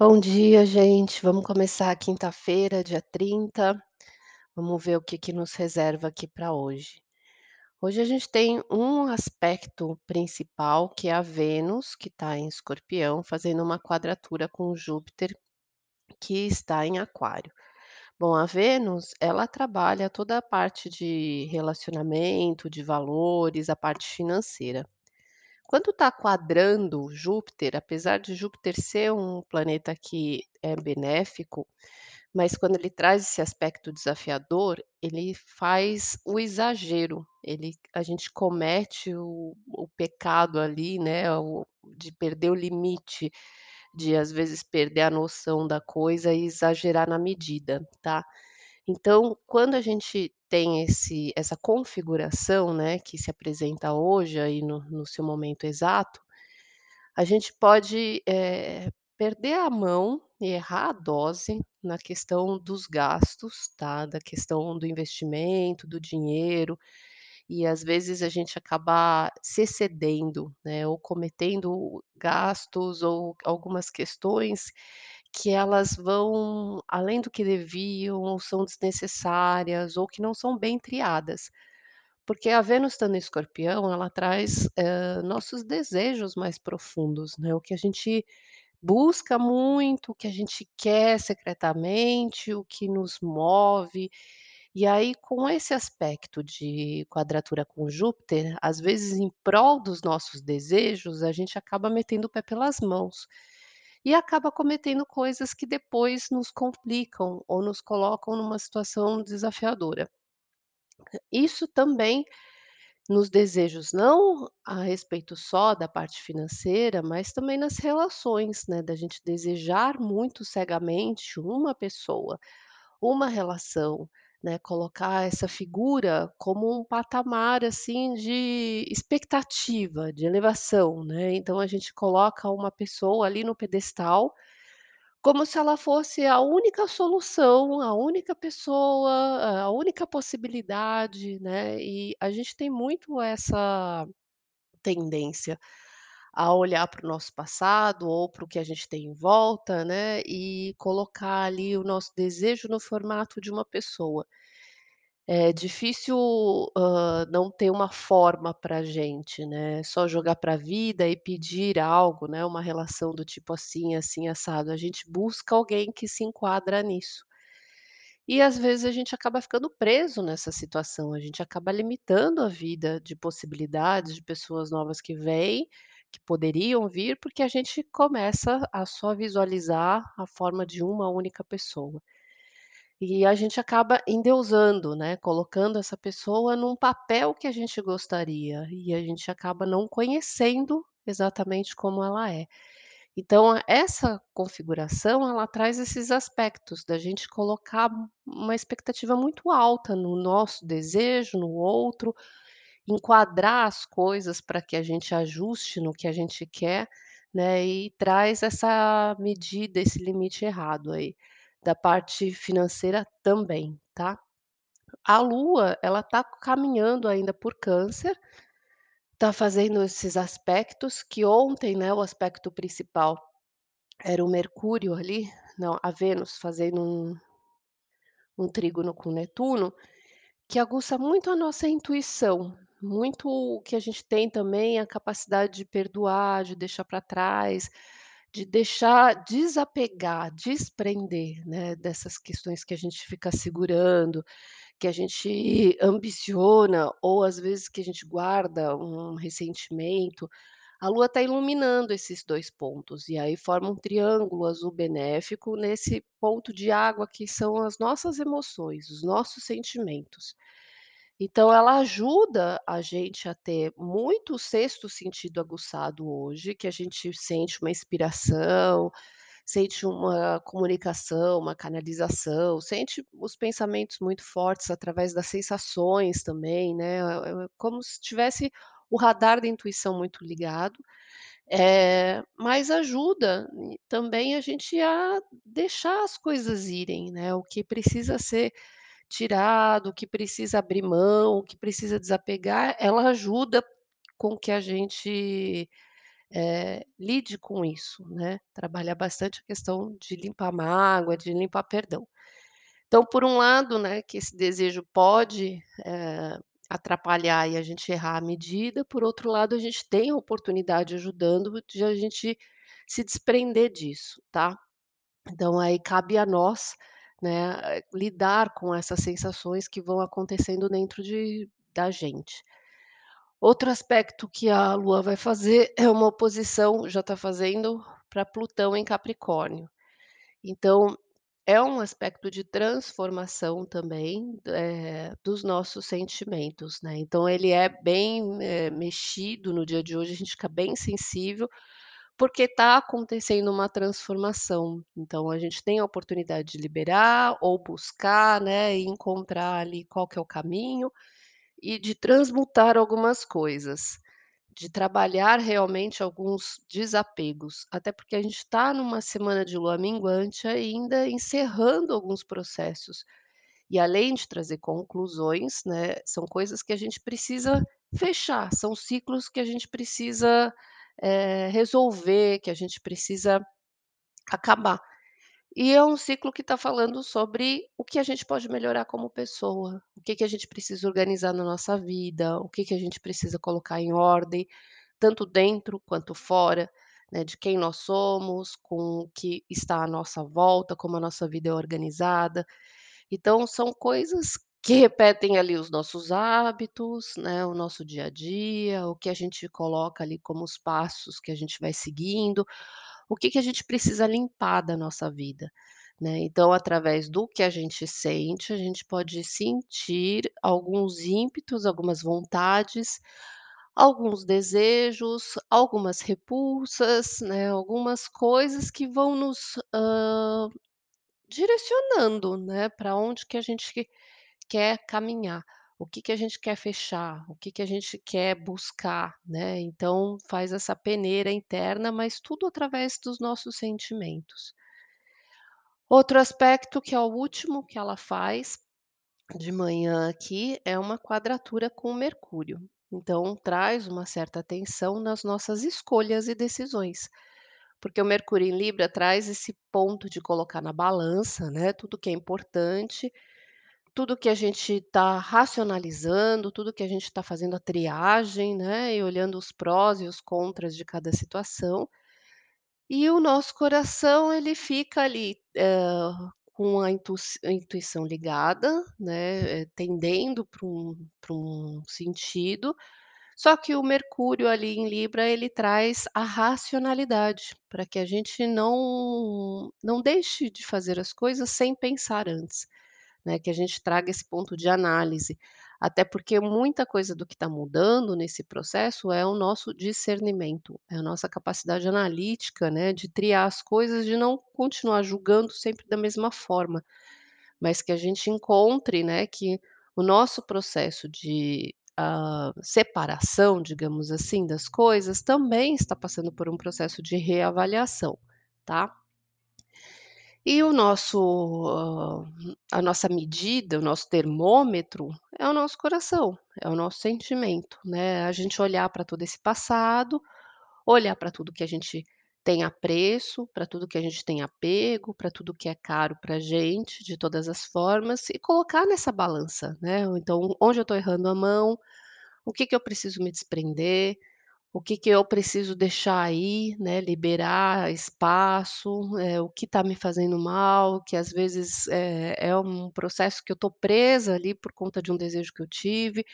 Bom dia, gente. Vamos começar a quinta-feira, dia 30. Vamos ver o que que nos reserva aqui para hoje. Hoje a gente tem um aspecto principal, que é a Vênus, que está em Escorpião, fazendo uma quadratura com Júpiter, que está em Aquário. Bom, a Vênus, ela trabalha toda a parte de relacionamento, de valores, a parte financeira. Quando está quadrando Júpiter, apesar de Júpiter ser um planeta que é benéfico, mas quando ele traz esse aspecto desafiador, ele faz o exagero, ele a gente comete o o pecado ali, né, o de perder o limite, de às vezes perder a noção da coisa e exagerar na medida, tá. Então, quando a gente tem esse essa configuração, né, que se apresenta hoje aí no no seu momento exato, a gente pode, eh, perder a mão e errar a dose na questão dos gastos, tá, da questão do investimento, do dinheiro, e às vezes a gente acabar se excedendo, né, ou cometendo gastos ou algumas questões que elas vão além do que deviam ou são desnecessárias ou que não são bem triadas. Porque a Vênus estando em Escorpião, ela traz, hã, nossos desejos mais profundos, né, o que a gente busca muito, o que a gente quer secretamente, o que nos move. E aí, com esse aspecto de quadratura com Júpiter, às vezes em prol dos nossos desejos, a gente acaba metendo o pé pelas mãos. E acaba cometendo coisas que depois nos complicam ou nos colocam numa situação desafiadora. Isso também nos desejos, não a respeito só da parte financeira, mas também nas relações, né, da gente desejar muito cegamente uma pessoa, uma relação, né, colocar essa figura como um patamar, assim, de expectativa, de elevação, né. Então a gente coloca uma pessoa ali no pedestal, como se ela fosse a única solução, a única pessoa, a única possibilidade, né, e a gente tem muito essa tendência a olhar para o nosso passado ou para o que a gente tem em volta, né, e colocar ali o nosso desejo no formato de uma pessoa. É difícil, hã, não ter uma forma pra gente, né, só jogar para a vida e pedir algo, né, uma relação do tipo assim, assim, assado. A gente busca alguém que se enquadra nisso. E às vezes a gente acaba ficando preso nessa situação, a gente acaba limitando a vida de possibilidades, de pessoas novas que vêm, que poderiam vir, porque a gente começa a só visualizar a forma de uma única pessoa. E a gente acaba endeusando, né, colocando essa pessoa num papel que a gente gostaria, e a gente acaba não conhecendo exatamente como ela é. Então essa configuração, ela traz esses aspectos da gente colocar uma expectativa muito alta no nosso desejo, no outro, enquadrar as coisas para que a gente ajuste no que a gente quer, né, e traz essa medida, esse limite errado aí, da parte financeira também, tá. A Lua, ela tá caminhando ainda por Câncer, tá fazendo esses aspectos que ontem, né, o aspecto principal era o Mercúrio ali, não, a Vênus fazendo um um trígono com Netuno, que aguça muito a nossa intuição, muito o que a gente tem também a capacidade de perdoar, de deixar para trás, de deixar desapegar, desprender, né, dessas questões que a gente fica segurando, que a gente ambiciona ou às vezes que a gente guarda um ressentimento. A Lua está iluminando esses 2 pontos, e aí forma um triângulo azul benéfico nesse ponto de água que são as nossas emoções, os nossos sentimentos. Então ela ajuda a gente a ter muito o sexto sentido aguçado hoje, que a gente sente uma inspiração, sente uma comunicação, uma canalização, sente os pensamentos muito fortes através das sensações também, né, é é como se tivesse o radar da intuição muito ligado, eh, mas ajuda também a gente a deixar as coisas irem, né, o que precisa ser tirado, o que precisa abrir mão, o que precisa desapegar, ela ajuda com que a gente eh, lide com isso, né, trabalhar bastante a questão de limpar mágoa, de limpar perdão. Então, por um lado, né, que esse desejo pode, eh, atrapalhar e a gente errar a medida, por outro lado, a gente tem a oportunidade ajudando de a gente se desprender disso, tá. Então aí cabe a nós, né, eh, lidar com essas sensações que vão acontecendo dentro de da gente. Outro aspecto que a Lua vai fazer é uma oposição, já está fazendo, para Plutão em Capricórnio. Então, é um aspecto de transformação também, eh, dos nossos sentimentos, né. Então ele é bem, eh, mexido no dia de hoje, a gente fica bem sensível, porque está acontecendo uma transformação. Então a gente tem a oportunidade de liberar ou buscar, né, e encontrar ali qual que é o caminho, e de transmutar algumas coisas, de trabalhar realmente alguns desapegos, até porque a gente está numa semana de lua minguante ainda, encerrando alguns processos. E além de trazer conclusões, né, são coisas que a gente precisa fechar, são ciclos que a gente precisa, eh, resolver, que a gente precisa acabar. E é um ciclo que está falando sobre o que a gente pode melhorar como pessoa, o que que a gente precisa organizar na nossa vida, o que que a gente precisa colocar em ordem, tanto dentro quanto fora, né, de quem nós somos, com o que está à nossa volta, como a nossa vida é organizada. Então são coisas que repetem ali os nossos hábitos, né, o nosso dia a dia, o que a gente coloca ali como os passos que a gente vai seguindo, o que que a gente precisa limpar da nossa vida, né. Então através do que a gente sente, a gente pode sentir alguns ímpetos, algumas vontades, alguns desejos, algumas repulsas, né, algumas coisas que vão nos, direcionando, né, pra onde que a gente quer caminhar, o que que a gente quer fechar, o que que a gente quer buscar, né. Então faz essa peneira interna, mas tudo através dos nossos sentimentos. Outro aspecto que é o último que ela faz, de manhã aqui, é uma quadratura com Mercúrio. Então traz uma certa atenção nas nossas escolhas e decisões, porque o Mercúrio em Libra traz esse ponto de colocar na balança, né, tudo que é importante, tudo que a gente está racionalizando, tudo que a gente está fazendo a triagem, né, e olhando os prós e os contras de cada situação. E o nosso coração ele fica ali, hã, com a intu intuição ligada, né, eh, tendendo para um para um sentido, só que o Mercúrio ali em Libra ele traz a racionalidade, pra que a gente não não deixe de fazer as coisas sem pensar antes, né, que a gente traga esse ponto de análise, até porque muita coisa do que está mudando nesse processo é o nosso discernimento, é a nossa capacidade analítica, né, de triar as coisas, de não continuar julgando sempre da mesma forma, mas que a gente encontre, né, que o nosso processo de, hã, separação, digamos assim, das coisas, também está passando por um processo de reavaliação, tá. E o nosso, hã, a nossa medida, o nosso termômetro é o nosso coração, é o nosso sentimento, né, a gente olhar pra todo esse passado, olhar pra tudo que a gente tem apreço, pra tudo que a gente tem apego, pra tudo que é caro pra gente, de todas as formas, e colocar nessa balança, né, então onde eu estou errando a mão, o que que eu preciso me desprender, o que que eu preciso deixar ir, né, liberar espaço, eh, o que está me fazendo mal, que às vezes, eh, é um processo que eu estou presa ali por conta de um desejo que eu tive,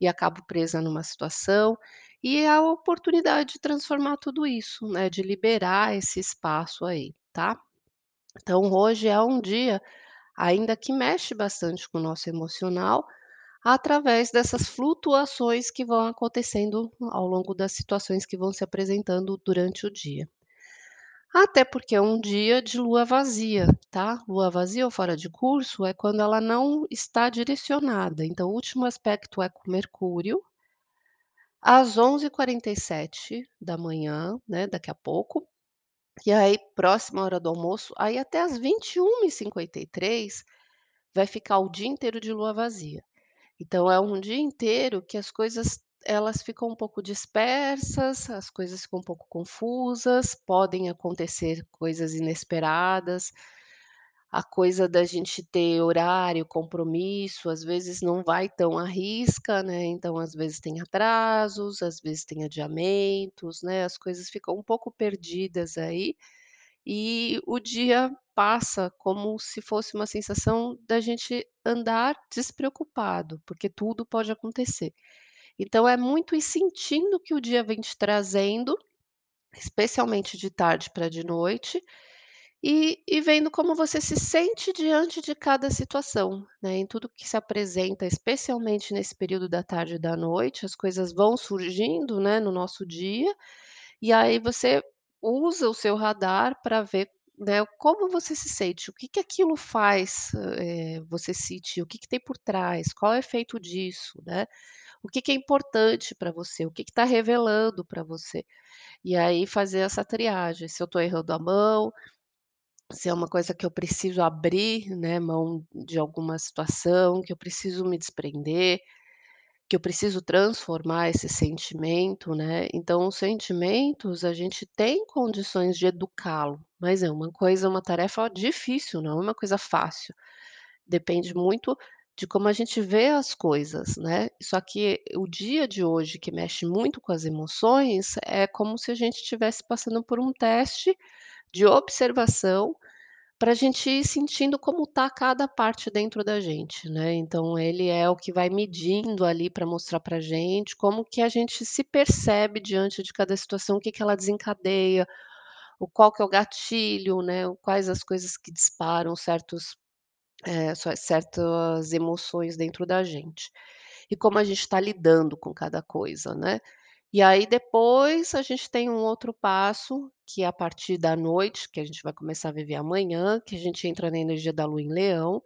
e acabo presa numa situação, e é a oportunidade de transformar tudo isso, né, de liberar esse espaço aí, tá. Então hoje é um dia, ainda que mexe bastante com o nosso emocional, através dessas flutuações que vão acontecendo ao longo das situações que vão se apresentando durante o dia. Até porque é um dia de lua vazia, tá. Lua vazia ou fora de curso é quando ela não está direcionada, então o último aspecto é com Mercúrio às 11h47, né, daqui a pouco, e aí próxima hora do almoço, aí até às 21h53 vai ficar o dia inteiro de lua vazia. Então é um dia inteiro que as coisas, elas ficam um pouco dispersas, as coisas ficam um pouco confusas, podem acontecer coisas inesperadas. A coisa da gente ter horário, compromisso, às vezes não vai tão à risca, né, então às vezes tem atrasos, às vezes tem adiamentos, né, as coisas ficam um pouco perdidas aí, e o dia passa como se fosse uma sensação da gente andar despreocupado, porque tudo pode acontecer. Então é muito ir sentindo que o dia vem te trazendo, especialmente de tarde para de noite, e e vendo como você se sente diante de cada situação, né, em tudo que se apresenta, especialmente nesse período da tarde e da noite, as coisas vão surgindo, né, no nosso dia, e aí você usa o seu radar para ver, né, como você se sente, o que que aquilo faz, eh, você sentir, o que que tem por trás, qual é o efeito disso, né, o que que é importante para você, o que que está revelando para você. E aí fazer essa triagem, se eu estou errando a mão, se é uma coisa que eu preciso abrir, né, mão de alguma situação, que eu preciso me desprender, que eu preciso transformar esse sentimento, né. Então os sentimentos, a gente tem condições de educá-lo, mas é uma coisa uma tarefa difícil, não é uma coisa fácil. Depende muito de como a gente vê as coisas, né. Só que o dia de hoje que mexe muito com as emoções, é como se a gente estivesse passando por um teste de observação, para a gente ir sentindo como está cada parte dentro da gente, né. Então ele é o que vai medindo ali para mostrar para gente como que a gente se percebe diante de cada situação, o que que ela desencadeia, o qual que é o gatilho, né, quais as coisas que disparam certos, cer certas emoções dentro da gente. E como a gente está lidando com cada coisa, né. E aí depois a gente tem um outro passo, que é a partir da noite, que a gente vai começar a viver amanhã, que a gente entra na energia da lua em leão,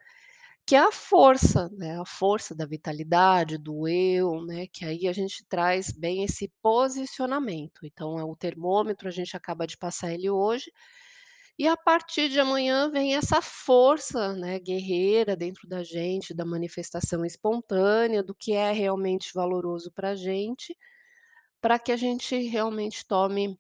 que é a força, né, a força da vitalidade, do eu, né, que aí a gente traz bem esse posicionamento. Então é o termômetro, a gente acaba de passar ele hoje, e a partir de amanhã vem essa força, né, guerreira dentro da gente, da manifestação espontânea, do que é realmente valoroso para a gente, para que a gente realmente tome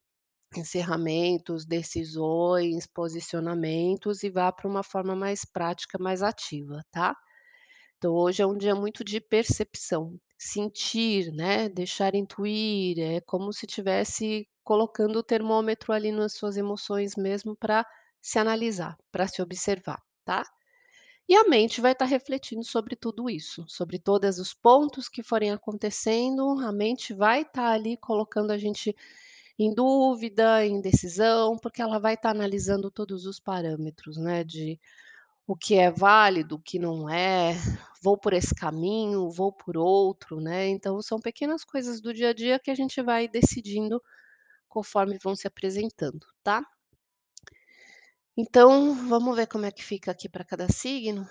encerramentos, decisões, posicionamentos e vá para uma forma mais prática, mais ativa, tá. Então hoje é um dia muito de percepção, sentir, né, deixar intuir, é como se tivesse colocando o termômetro ali nas suas emoções mesmo para se analisar, para se observar, tá. E a mente vai estar refletindo sobre tudo isso, sobre todos os pontos que forem acontecendo, a mente vai estar ali colocando a gente em dúvida, em indecisão, porque ela vai estar analisando todos os parâmetros, né, de o que é válido, o que não é, vou por esse caminho, vou por outro, né. Então são pequenas coisas do dia a dia que a gente vai decidindo conforme vão se apresentando, tá. Então, vamos ver como é que fica aqui para cada signo?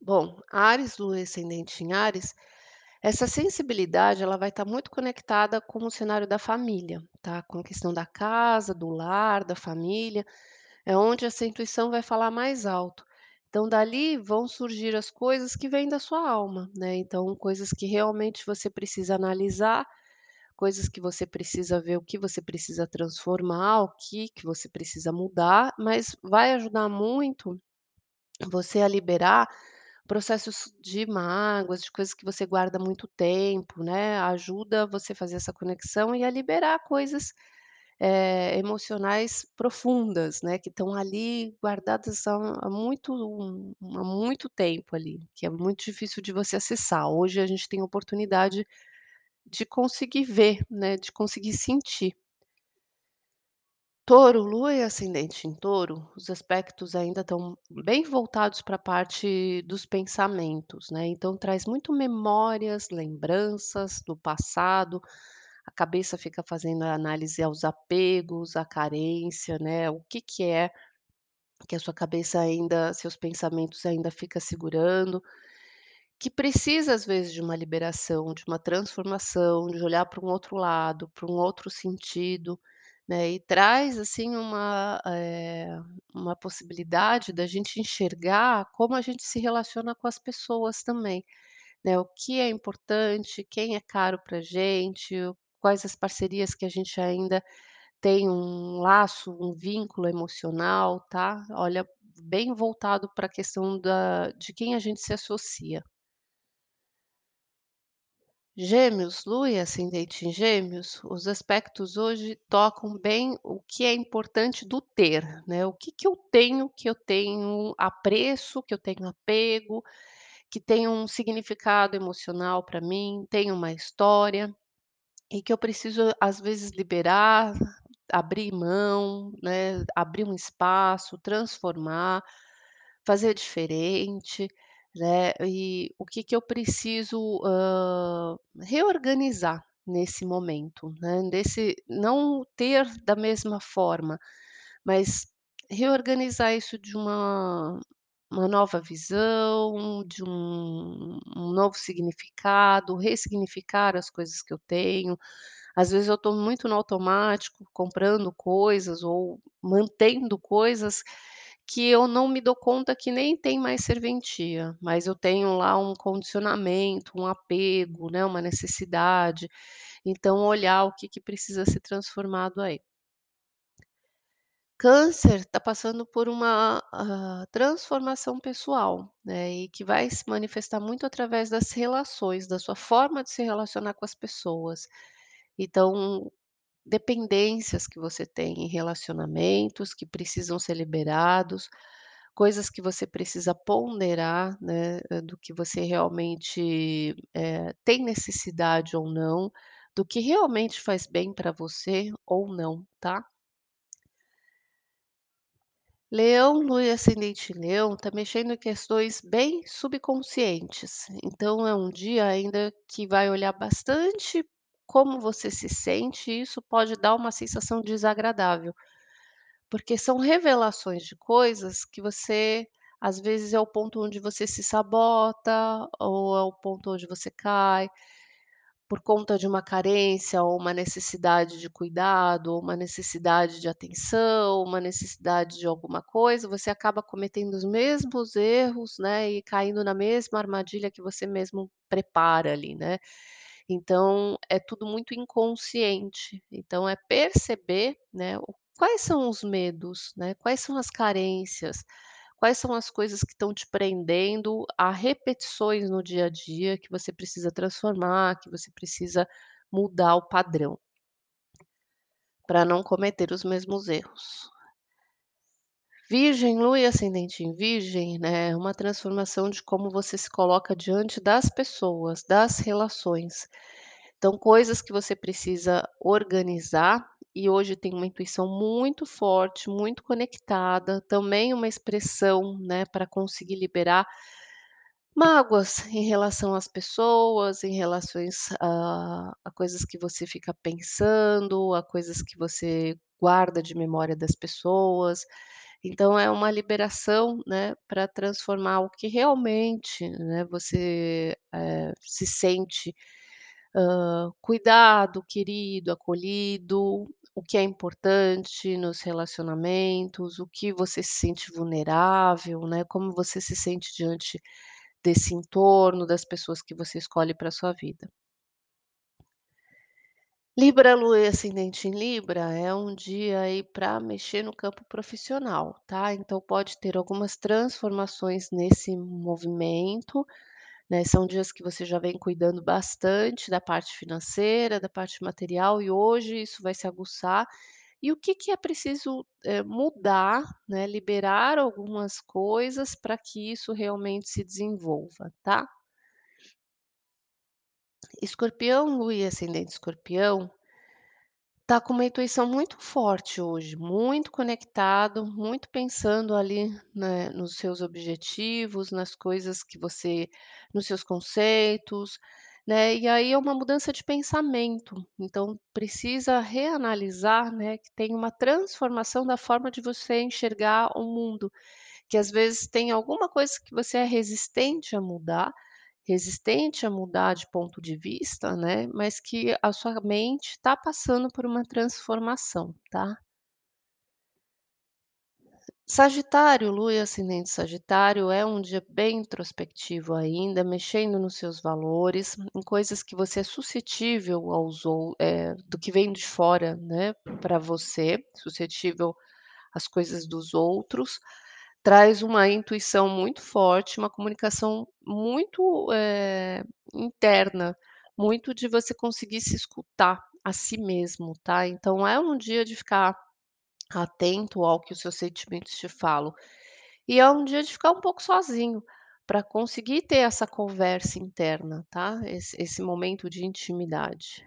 Bom, Áries, lua ascendente em Áries, essa sensibilidade ela vai estar muito conectada com o cenário da família, tá, com a questão da casa, do lar, da família, é onde essa intuição vai falar mais alto. Então dali vão surgir as coisas que vêm da sua alma, né, então coisas que realmente você precisa analisar, coisas que você precisa ver o que você precisa transformar, o que que você precisa mudar, mas vai ajudar muito você a liberar processos de mágoas, de coisas que você guarda muito tempo, né, ajuda você a fazer essa conexão e a liberar coisas, eh, emocionais profundas, né, que estão ali guardadas há muito há muito tempo ali, que é muito difícil de você acessar. Hoje a gente tem a oportunidade de conseguir ver, né, de conseguir sentir. Touro, lua e ascendente em touro, os aspectos ainda estão bem voltados para a parte dos pensamentos, né, então traz muito memórias, lembranças do passado, a cabeça fica fazendo a análise aos apegos, à carência, né, o que que é que a sua cabeça ainda seus pensamentos ainda fica segurando, que precisa às vezes de uma liberação, de uma transformação, de olhar para um outro lado, para um outro sentido. né, e traz, assim, uma, eh, uma possibilidade da gente enxergar como a gente se relaciona com as pessoas também, né, o que é importante, quem é caro pra gente, quais as parcerias que a gente ainda tem um laço, um vínculo emocional, tá. Olha, bem voltado pra questão da de quem a gente se associa. Gêmeos, Lua e ascendente em Gêmeos, os aspectos hoje tocam bem o que é importante do ter, né, o que que eu tenho, que eu tenho apreço, que eu tenho apego, que tem um significado emocional pra mim, tem uma história, e que eu preciso às vezes liberar, abrir mão, né, abrir um espaço, transformar, fazer diferente, né, e o que que eu preciso, hã, reorganizar nesse momento, né, desse não ter da mesma forma, mas reorganizar isso de uma uma nova visão, de um um novo significado, ressignificar as coisas que eu tenho. Às vezes eu estou muito no automático, comprando coisas ou mantendo coisas que eu não me dou conta que nem tem mais serventia, mas eu tenho lá um condicionamento, um apego, né, uma necessidade, então olhar o que que precisa ser transformado aí. Câncer tá passando por uma, hã, transformação pessoal, né, e que vai se manifestar muito através das relações, da sua forma de se relacionar com as pessoas. Então, dependências que você tem em relacionamentos que precisam ser liberados, coisas que você precisa ponderar, né, do que você realmente, eh, tem necessidade ou não, do que realmente faz bem pra você ou não, tá? Leão, Lua e ascendente Leão, tá mexendo em questões bem subconscientes, então é um dia ainda que vai olhar bastante como você se sente isso pode dar uma sensação desagradável, porque são revelações de coisas que você às vezes é o ponto onde você se sabota ou é o ponto onde você cai, por conta de uma carência ou uma necessidade de cuidado ou uma necessidade de atenção, uma necessidade de alguma coisa, você acaba cometendo os mesmos erros, né, e caindo na mesma armadilha que você mesmo prepara ali, né. Então é tudo muito inconsciente, então é perceber, né, quais são os medos, né, quais são as carências, quais são as coisas que estão te prendendo a repetições no dia a dia que você precisa transformar, que você precisa mudar o padrão. Pra não cometer os mesmos erros. Virgem, Lua e ascendente em Virgem, né, é uma transformação de como você se coloca diante das pessoas, das relações. Então coisas que você precisa organizar, e hoje tem uma intuição muito forte, muito conectada, também uma expressão, né, pra conseguir liberar mágoas em relação às pessoas, em relações a a coisas que você fica pensando, a coisas que você guarda de memória das pessoas. Então é uma liberação, né, pra transformar o que realmente, né, você, eh, se sente, hã, cuidado, querido, acolhido, o que é importante nos relacionamentos, o que você se sente vulnerável, né, como você se sente diante desse entorno, das pessoas que você escolhe pra sua vida. Libra, Lua e ascendente em Libra, é um dia aí pra mexer no campo profissional, tá, então pode ter algumas transformações nesse movimento, né, são dias que você já vem cuidando bastante da parte financeira, da parte material e hoje isso vai se aguçar. E o que que é preciso, eh, mudar, né, liberar algumas coisas pra que isso realmente se desenvolva, tá? Escorpião, Lua e ascendente Escorpião tá com uma intuição muito forte hoje, muito conectado, muito pensando ali, né, nos seus objetivos, nas coisas que você nos seus conceitos, né, e aí é uma mudança de pensamento, então precisa reanalisar, né, que tem uma transformação da forma de você enxergar o mundo, que às vezes tem alguma coisa que você é resistente a mudar, resistente a mudar de ponto de vista, né, mas que a sua mente está passando por uma transformação, tá? Sagitário, Lua e ascendente Sagitário é um dia bem introspectivo ainda, mexendo nos seus valores, em coisas que você é suscetível aos ou eh, do que vem de fora, né, para você, suscetível às coisas dos outros. Traz uma intuição muito forte, uma comunicação muito, eh, interna, muito de você conseguir se escutar a si mesmo, tá. Então é um dia de ficar atento ao que os seus sentimentos te falam. E é um dia de ficar um pouco sozinho, para conseguir ter essa conversa interna, tá, esse esse momento de intimidade.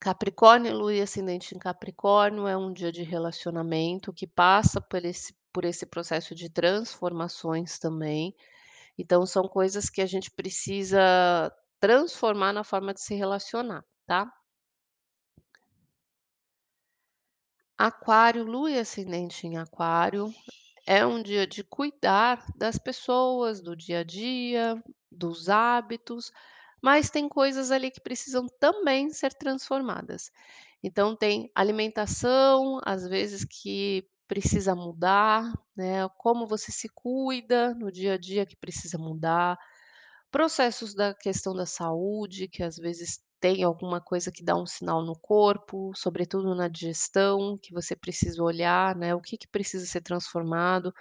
Capricórnio, Lua e ascendente em Capricórnio é um dia de relacionamento que passa por esse por esse processo de transformações também. Então são coisas que a gente precisa transformar na forma de se relacionar, tá? Aquário, Lua e ascendente em Aquário, é um dia de cuidar das pessoas, do dia a dia, dos hábitos, mas tem coisas ali que precisam também ser transformadas. Então tem alimentação, às vezes, que precisa mudar, né, como você se cuida no dia a dia que precisa mudar, processos da questão da saúde, que às vezes tem alguma coisa que dá um sinal no corpo, sobretudo na digestão, que você precisa olhar, né, o que que precisa ser transformado,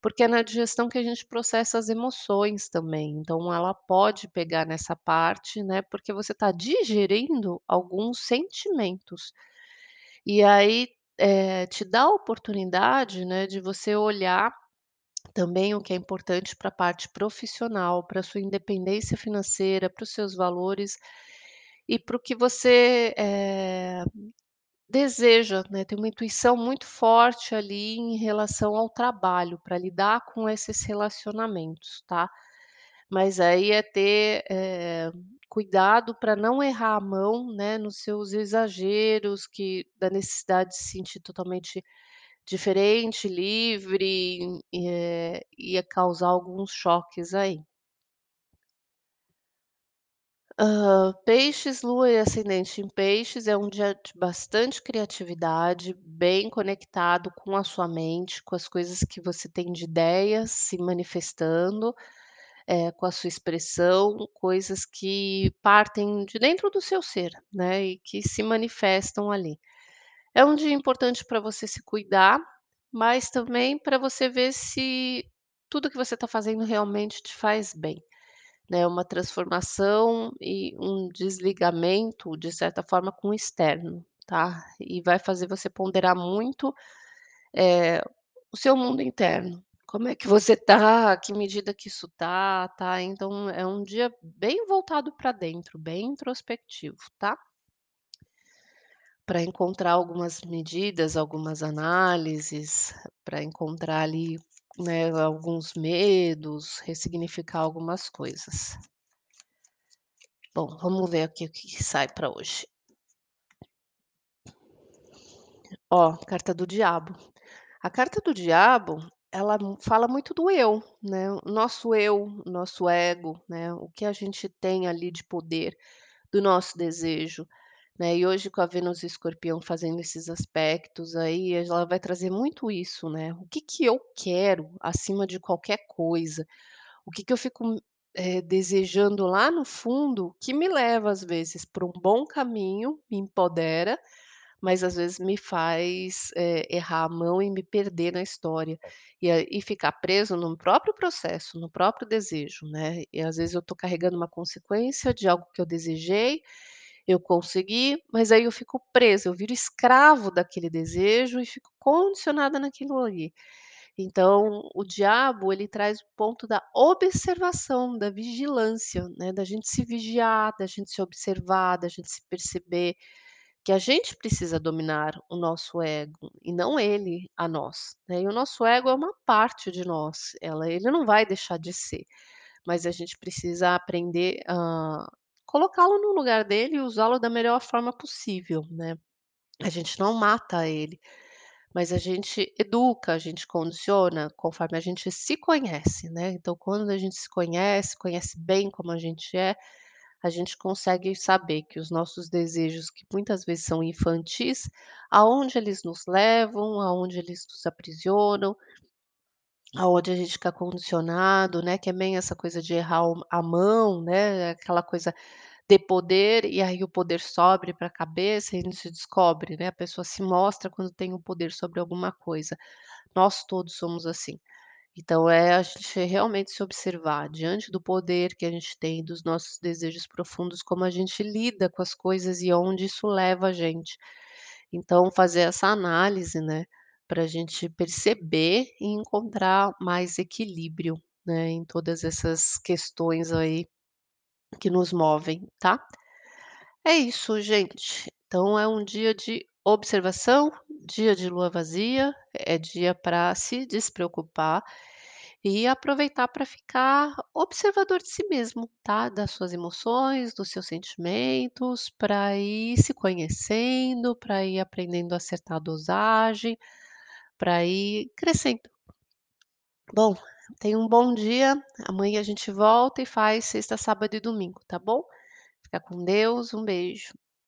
porque é na digestão que a gente processa as emoções também, então ela pode pegar nessa parte, né, porque você está digerindo alguns sentimentos. E aí, eh, te dá a oportunidade, né, de você olhar também o que é importante para a parte profissional, para a sua independência financeira, para os seus valores e para o que você, eh, deseja, né, tem uma intuição muito forte ali em relação ao trabalho, para lidar com esses relacionamentos, tá. Mas aí é ter, eh, cuidado para não errar a mão, né, nos seus exageros que da necessidade de se sentir totalmente diferente, livre, eh, ia causar alguns choques aí. Peixes, Lua e ascendente em peixes é um dia de bastante criatividade, bem conectado com a sua mente, com as coisas que você tem de ideias se manifestando, eh, com a sua expressão, coisas que partem de dentro do seu ser, né, e que se manifestam ali. É um dia importante para você se cuidar, mas também para você ver se tudo que você está fazendo realmente te faz bem, né, uma transformação e um desligamento, de certa forma, com o externo, tá. E vai fazer você ponderar muito, eh, o seu mundo interno. Como é que você tá, que medida que isso tá, tá. Então é um dia bem voltado para dentro, bem introspectivo, tá? Para encontrar algumas medidas, algumas análises, para encontrar ali, né, alguns medos, ressignificar algumas coisas. Bom, vamos ver aqui o que que sai para hoje. Ó, carta do diabo. A carta do diabo, ela fala muito do eu, né, o nosso eu, nosso ego, né, o que a gente tem ali de poder, do nosso desejo, né. E hoje com a Vênus e Escorpião fazendo esses aspectos aí, ela vai trazer muito isso, né. O que que eu quero acima de qualquer coisa? O que que eu fico, eh, desejando lá no fundo, que me leva às vezes para um bom caminho, me empodera, mas às vezes me faz, eh, errar a mão e me perder na história. E aí e ficar preso no próprio processo, no próprio desejo, né. E às vezes eu estou carregando uma consequência de algo que eu desejei, eu consegui, mas aí eu fico presa, eu viro escravo daquele desejo e fico condicionada naquilo ali. Então o diabo ele traz o ponto da observação, da vigilância, né, da gente se vigiar, da gente se observar, da gente se perceber, que a gente precisa dominar o nosso ego e não ele a nós, né. E o nosso ego é uma parte de nós, ela ele não vai deixar de ser, mas a gente precisa aprender a colocá-lo no lugar dele e usá-lo da melhor forma possível, né. A gente não mata ele, mas a gente educa, a gente condiciona conforme a gente se conhece, né. Então quando a gente se conhece, conhece bem como a gente é, a gente consegue saber que os nossos desejos, que muitas vezes são infantis, aonde eles nos levam, aonde eles nos aprisionam aonde a gente fica condicionado, né, que é bem essa coisa de errar a mão, né, aquela coisa de poder, e aí o poder sobe para a cabeça e não se descobre, né, a pessoa se mostra quando tem o poder sobre alguma coisa. Nós todos somos assim. Então é a gente realmente se observar diante do poder que a gente tem, dos nossos desejos profundos, como a gente lida com as coisas e aonde isso leva a gente. Então fazer essa análise, né, pra gente perceber e encontrar mais equilíbrio, né, em todas essas questões aí que nos movem, tá. É isso gente, então é um dia de observação, dia de lua vazia, é dia pra se despreocupar e aproveitar pra ficar observador de si mesmo, tá, das suas emoções, dos seus sentimentos, pra ir se conhecendo, pra ir aprendendo a acertar a dosagem, pra ir crescendo. Bom, tenha um bom dia, amanhã a gente volta e faz sexta, sábado e domingo, tá bom. Fica com Deus, um beijo.